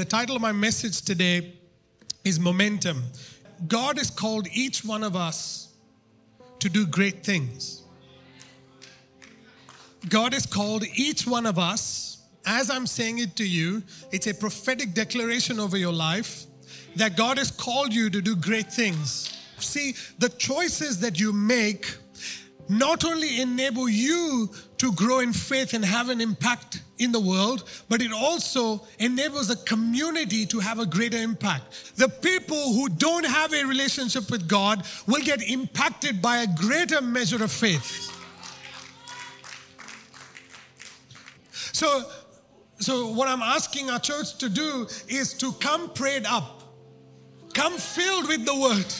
The title of my message today is Momentum. God has called each one of us to do great things. God has called each one of us, as I'm saying it to you, it's a prophetic declaration over your life that God has called you to do great things. See, the choices that you make not only enable you to grow in faith and have an impact in the world, but it also enables a community to have a greater impact. The people who don't have a relationship with God will get impacted by a greater measure of faith. So, so what I'm asking our church to do is to come prayed up, come filled with the word,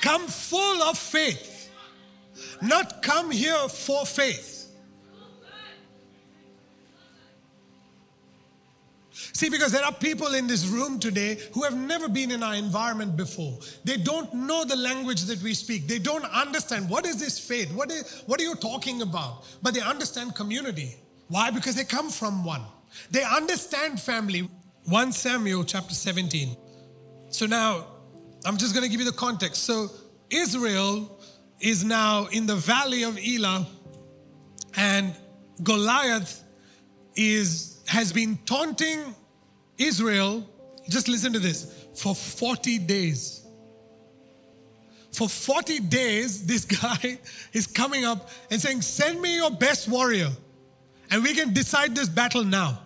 come full of faith not come here for faith. See, because there are people in this room today who have never been in our environment before. They don't know the language that we speak. They don't understand what is this faith? What, is, what are you talking about? But they understand community. Why? Because they come from one. They understand family. 1 Samuel chapter 17. So now, I'm just going to give you the context. So, Israel is now in the valley of Elah, and Goliath is has been taunting Israel. Just listen to this for 40 days. For 40 days, this guy is coming up and saying, Send me your best warrior, and we can decide this battle now.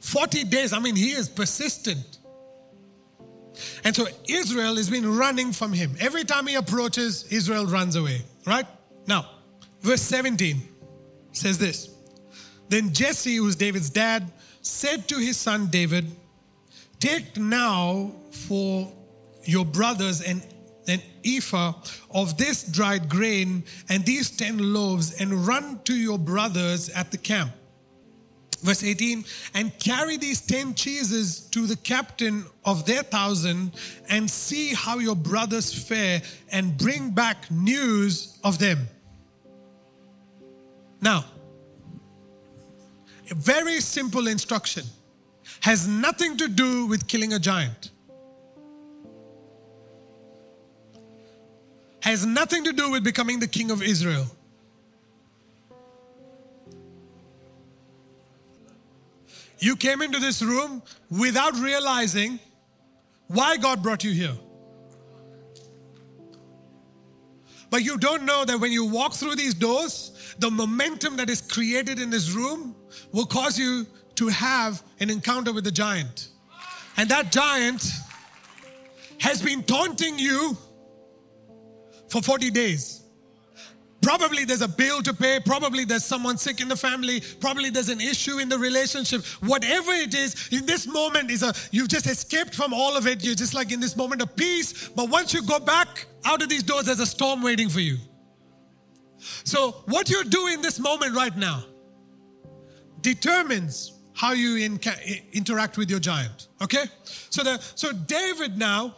40 days, I mean, he is persistent. And so Israel has been running from him. Every time he approaches, Israel runs away. Right? Now, verse 17 says this Then Jesse, who's David's dad, said to his son David, Take now for your brothers an, an ephah of this dried grain and these ten loaves, and run to your brothers at the camp Verse 18, and carry these 10 cheeses to the captain of their thousand and see how your brothers fare and bring back news of them. Now, very simple instruction has nothing to do with killing a giant. Has nothing to do with becoming the king of Israel. You came into this room without realizing why God brought you here. But you don't know that when you walk through these doors, the momentum that is created in this room will cause you to have an encounter with the giant. And that giant has been taunting you for 40 days. Probably there's a bill to pay. Probably there's someone sick in the family. Probably there's an issue in the relationship. Whatever it is, in this moment is a you've just escaped from all of it. You're just like in this moment of peace. But once you go back out of these doors, there's a storm waiting for you. So what you do in this moment right now determines how you in, interact with your giant. Okay? So the so David now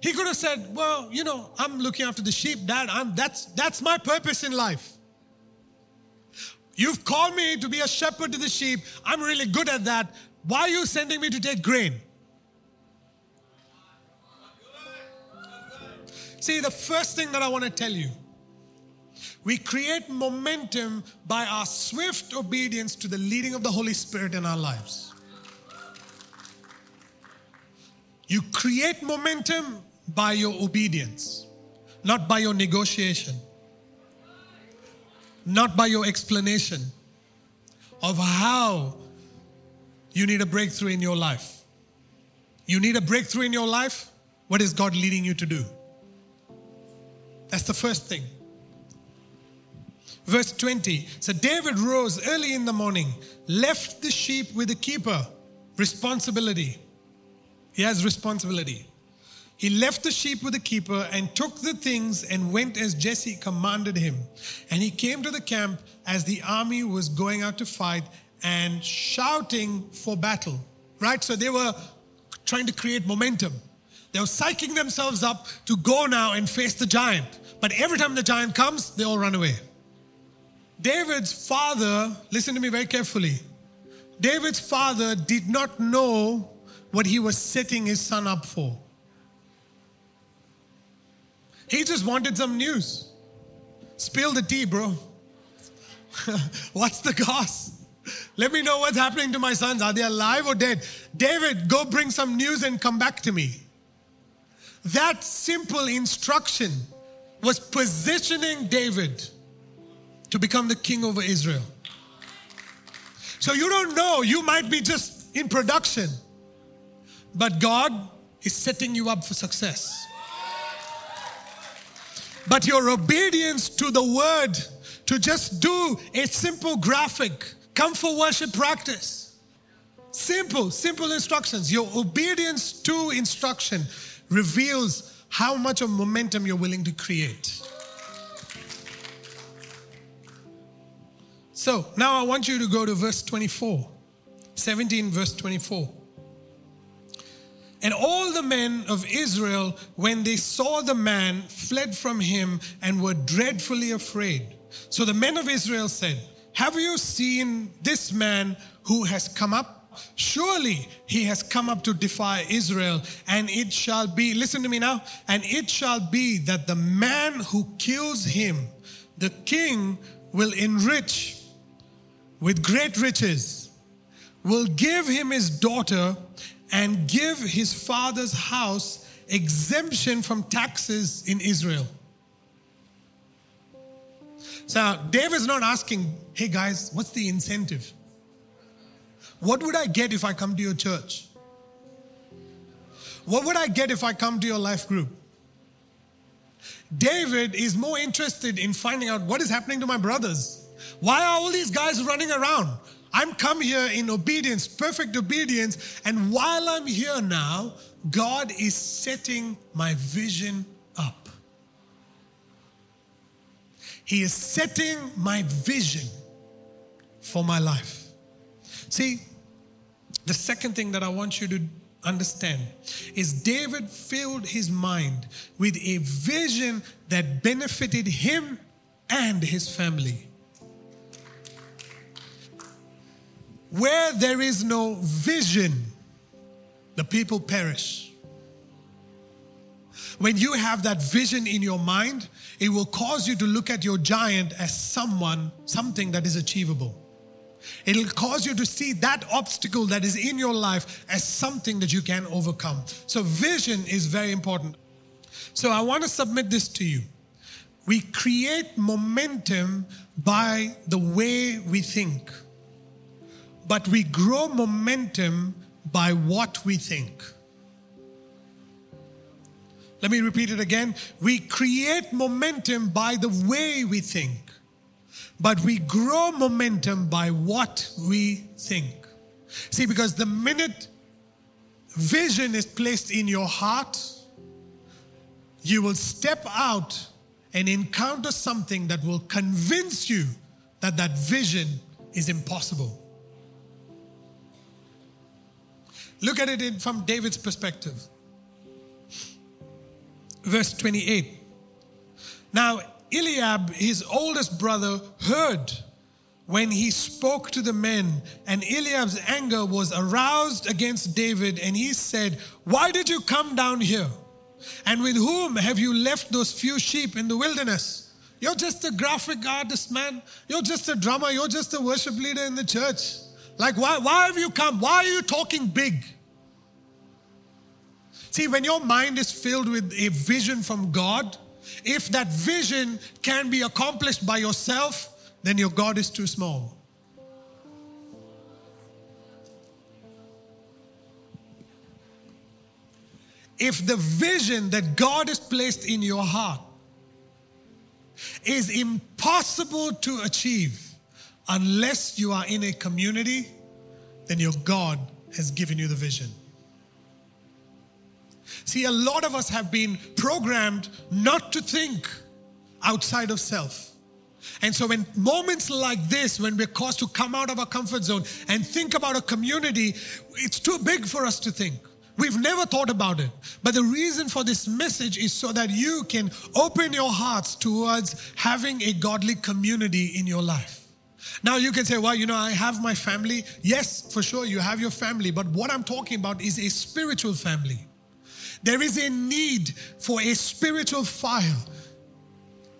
he could have said, Well, you know, I'm looking after the sheep, Dad. I'm, that's, that's my purpose in life. You've called me to be a shepherd to the sheep. I'm really good at that. Why are you sending me to take grain? See, the first thing that I want to tell you we create momentum by our swift obedience to the leading of the Holy Spirit in our lives. You create momentum by your obedience, not by your negotiation, not by your explanation of how you need a breakthrough in your life. You need a breakthrough in your life? What is God leading you to do? That's the first thing. Verse 20. So David rose early in the morning, left the sheep with the keeper. Responsibility. He has responsibility. He left the sheep with the keeper and took the things and went as Jesse commanded him. And he came to the camp as the army was going out to fight and shouting for battle. Right? So they were trying to create momentum. They were psyching themselves up to go now and face the giant. But every time the giant comes, they all run away. David's father, listen to me very carefully. David's father did not know what he was setting his son up for. He just wanted some news. Spill the tea, bro. What's the cause? Let me know what's happening to my sons. Are they alive or dead? David, go bring some news and come back to me. That simple instruction was positioning David to become the king over Israel. So you don't know, you might be just in production, but God is setting you up for success. But your obedience to the word, to just do a simple graphic, come for worship practice. Simple, simple instructions. Your obedience to instruction reveals how much of momentum you're willing to create. So now I want you to go to verse 24, 17, verse 24. And all the men of Israel, when they saw the man, fled from him and were dreadfully afraid. So the men of Israel said, Have you seen this man who has come up? Surely he has come up to defy Israel, and it shall be, listen to me now, and it shall be that the man who kills him, the king will enrich with great riches, will give him his daughter and give his father's house exemption from taxes in Israel. So David's not asking, hey guys, what's the incentive? What would I get if I come to your church? What would I get if I come to your life group? David is more interested in finding out what is happening to my brothers. Why are all these guys running around? I'm come here in obedience, perfect obedience, and while I'm here now, God is setting my vision up. He is setting my vision for my life. See, the second thing that I want you to understand is David filled his mind with a vision that benefited him and his family. Where there is no vision, the people perish. When you have that vision in your mind, it will cause you to look at your giant as someone, something that is achievable. It'll cause you to see that obstacle that is in your life as something that you can overcome. So, vision is very important. So, I want to submit this to you. We create momentum by the way we think but we grow momentum by what we think. Let me repeat it again. We create momentum by the way we think, but we grow momentum by what we think. See, because the minute vision is placed in your heart, you will step out and encounter something that will convince you that that vision is impossible. Look at it from David's perspective. Verse 28. Now, Eliab, his oldest brother, heard when he spoke to the men, and Eliab's anger was aroused against David, and he said, Why did you come down here? And with whom have you left those few sheep in the wilderness? You're just a graphic artist, man. You're just a drummer. You're just a worship leader in the church. Like, why, why have you come? Why are you talking big? See, when your mind is filled with a vision from God, if that vision can be accomplished by yourself, then your God is too small. If the vision that God has placed in your heart is impossible to achieve unless you are in a community, then your God has given you the vision. See, a lot of us have been programmed not to think outside of self. And so, when moments like this, when we're caused to come out of our comfort zone and think about a community, it's too big for us to think. We've never thought about it. But the reason for this message is so that you can open your hearts towards having a godly community in your life. Now you can say, well, you know, I have my family. Yes, for sure, you have your family. But what I'm talking about is a spiritual family. There is a need for a spiritual fire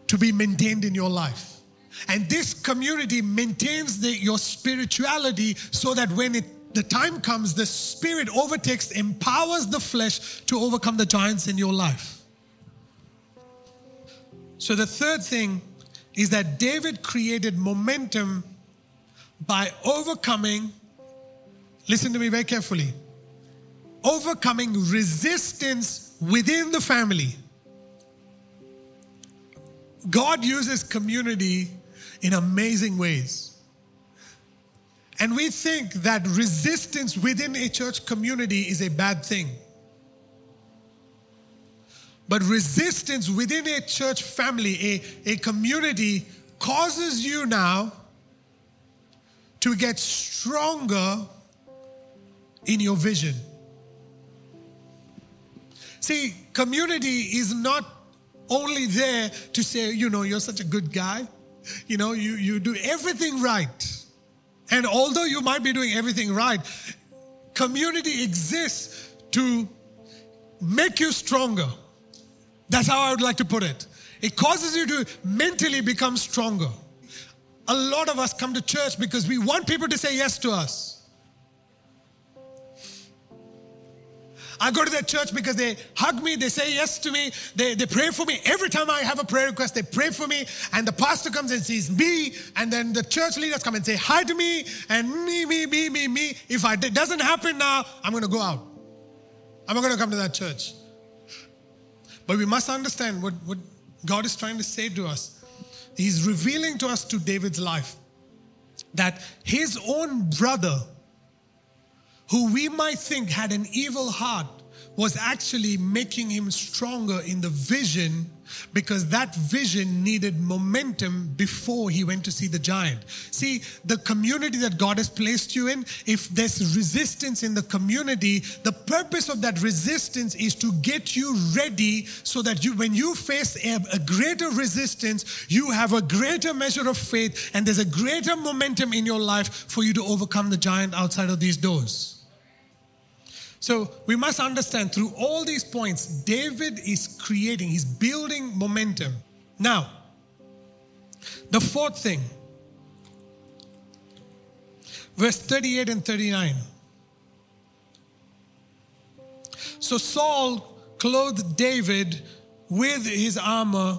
to be maintained in your life. And this community maintains the, your spirituality so that when it, the time comes, the spirit overtakes, empowers the flesh to overcome the giants in your life. So the third thing is that David created momentum by overcoming, listen to me very carefully, overcoming resistance within the family. God uses community in amazing ways. And we think that resistance within a church community is a bad thing. But resistance within a church family, a, a community, causes you now to get stronger in your vision. See, community is not only there to say, you know, you're such a good guy. You know, you, you do everything right. And although you might be doing everything right, community exists to make you stronger. That's how I would like to put it. It causes you to mentally become stronger. A lot of us come to church because we want people to say yes to us. I go to that church because they hug me, they say yes to me, they, they pray for me. Every time I have a prayer request, they pray for me, and the pastor comes and sees me, and then the church leaders come and say hi to me, and me, me, me, me, me. If I, it doesn't happen now, I'm going to go out. I'm not going to come to that church. But we must understand what, what God is trying to say to us. He's revealing to us to David's life that his own brother who we might think had an evil heart, was actually making him stronger in the vision because that vision needed momentum before he went to see the giant. See, the community that God has placed you in, if there's resistance in the community, the purpose of that resistance is to get you ready so that you, when you face a, a greater resistance, you have a greater measure of faith and there's a greater momentum in your life for you to overcome the giant outside of these doors. So we must understand through all these points, David is creating, he's building momentum. Now, the fourth thing, verse 38 and 39. So Saul clothed David with his armor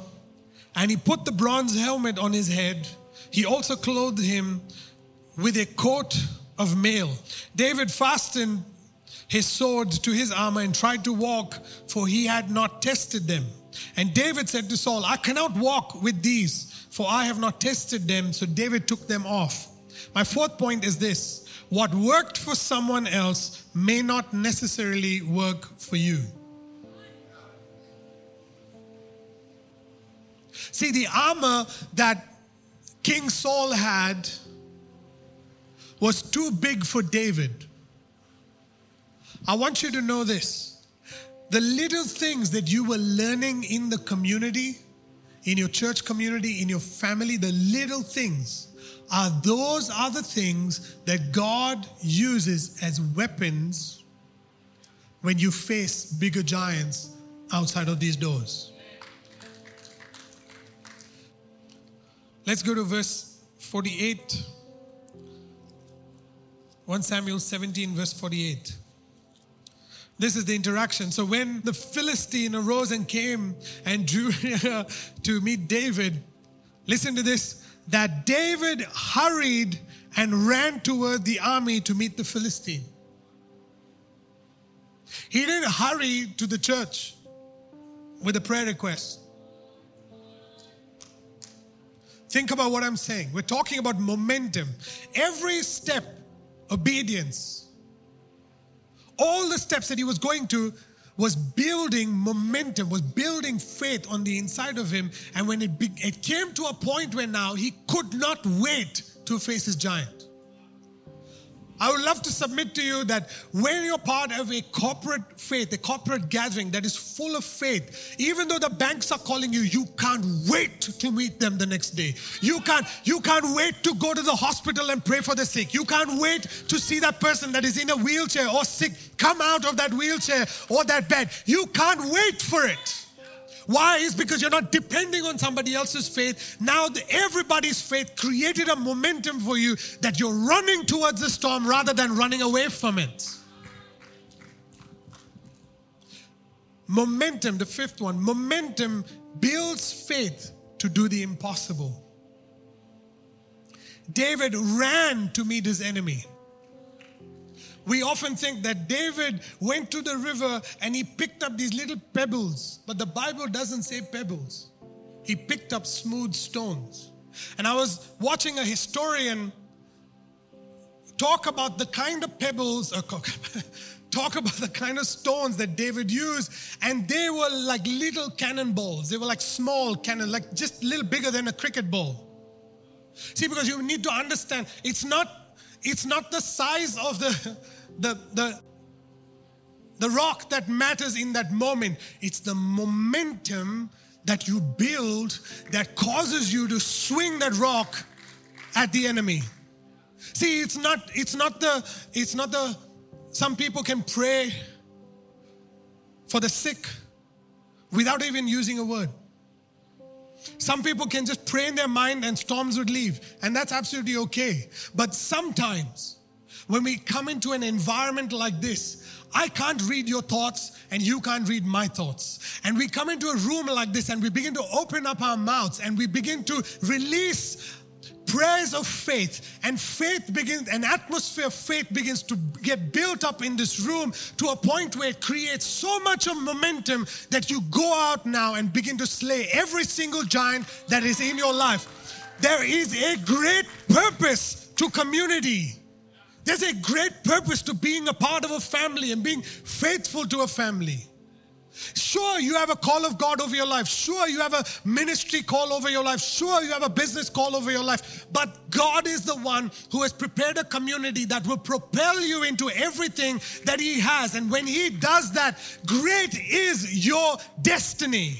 and he put the bronze helmet on his head. He also clothed him with a coat of mail. David fastened his sword to his armor and tried to walk, for he had not tested them. And David said to Saul, I cannot walk with these, for I have not tested them. So David took them off. My fourth point is this what worked for someone else may not necessarily work for you. See, the armor that King Saul had was too big for David. I want you to know this. The little things that you were learning in the community, in your church community, in your family, the little things are those the things that God uses as weapons when you face bigger giants outside of these doors. Let's go to verse 48. 1 Samuel 17, verse 48. This is the interaction. So when the Philistine arose and came and drew to meet David, listen to this that David hurried and ran toward the army to meet the Philistine. He didn't hurry to the church with a prayer request. Think about what I'm saying. We're talking about momentum. Every step, obedience all the steps that he was going to was building momentum, was building faith on the inside of him. And when it, be, it came to a point where now he could not wait to face his giant. I would love to submit to you that when you're part of a corporate faith, a corporate gathering that is full of faith, even though the banks are calling you, you can't wait to meet them the next day. You can't, you can't wait to go to the hospital and pray for the sick. You can't wait to see that person that is in a wheelchair or sick come out of that wheelchair or that bed. You can't wait for it. Why? Is because you're not depending on somebody else's faith. Now, the, everybody's faith created a momentum for you that you're running towards the storm rather than running away from it. Momentum, the fifth one, momentum builds faith to do the impossible. David ran to meet his enemy. We often think that David went to the river and he picked up these little pebbles, but the Bible doesn't say pebbles. He picked up smooth stones. And I was watching a historian talk about the kind of pebbles, uh, talk about the kind of stones that David used, and they were like little cannonballs. They were like small cannon, like just a little bigger than a cricket ball. See, because you need to understand, it's not it's not the size of the, the, the, the rock that matters in that moment, it's the momentum that you build that causes you to swing that rock at the enemy. See, it's not, it's not the, it's not the, some people can pray for the sick without even using a word. Some people can just pray in their mind and storms would leave, and that's absolutely okay. But sometimes, when we come into an environment like this, I can't read your thoughts and you can't read my thoughts. And we come into a room like this and we begin to open up our mouths and we begin to release prayers of faith and faith begins an atmosphere of faith begins to get built up in this room to a point where it creates so much of momentum that you go out now and begin to slay every single giant that is in your life. There is a great purpose to community. There's a great purpose to being a part of a family and being faithful to a family Sure, you have a call of God over your life. Sure, you have a ministry call over your life. Sure, you have a business call over your life. But God is the one who has prepared a community that will propel you into everything that He has. And when He does that, great is your destiny.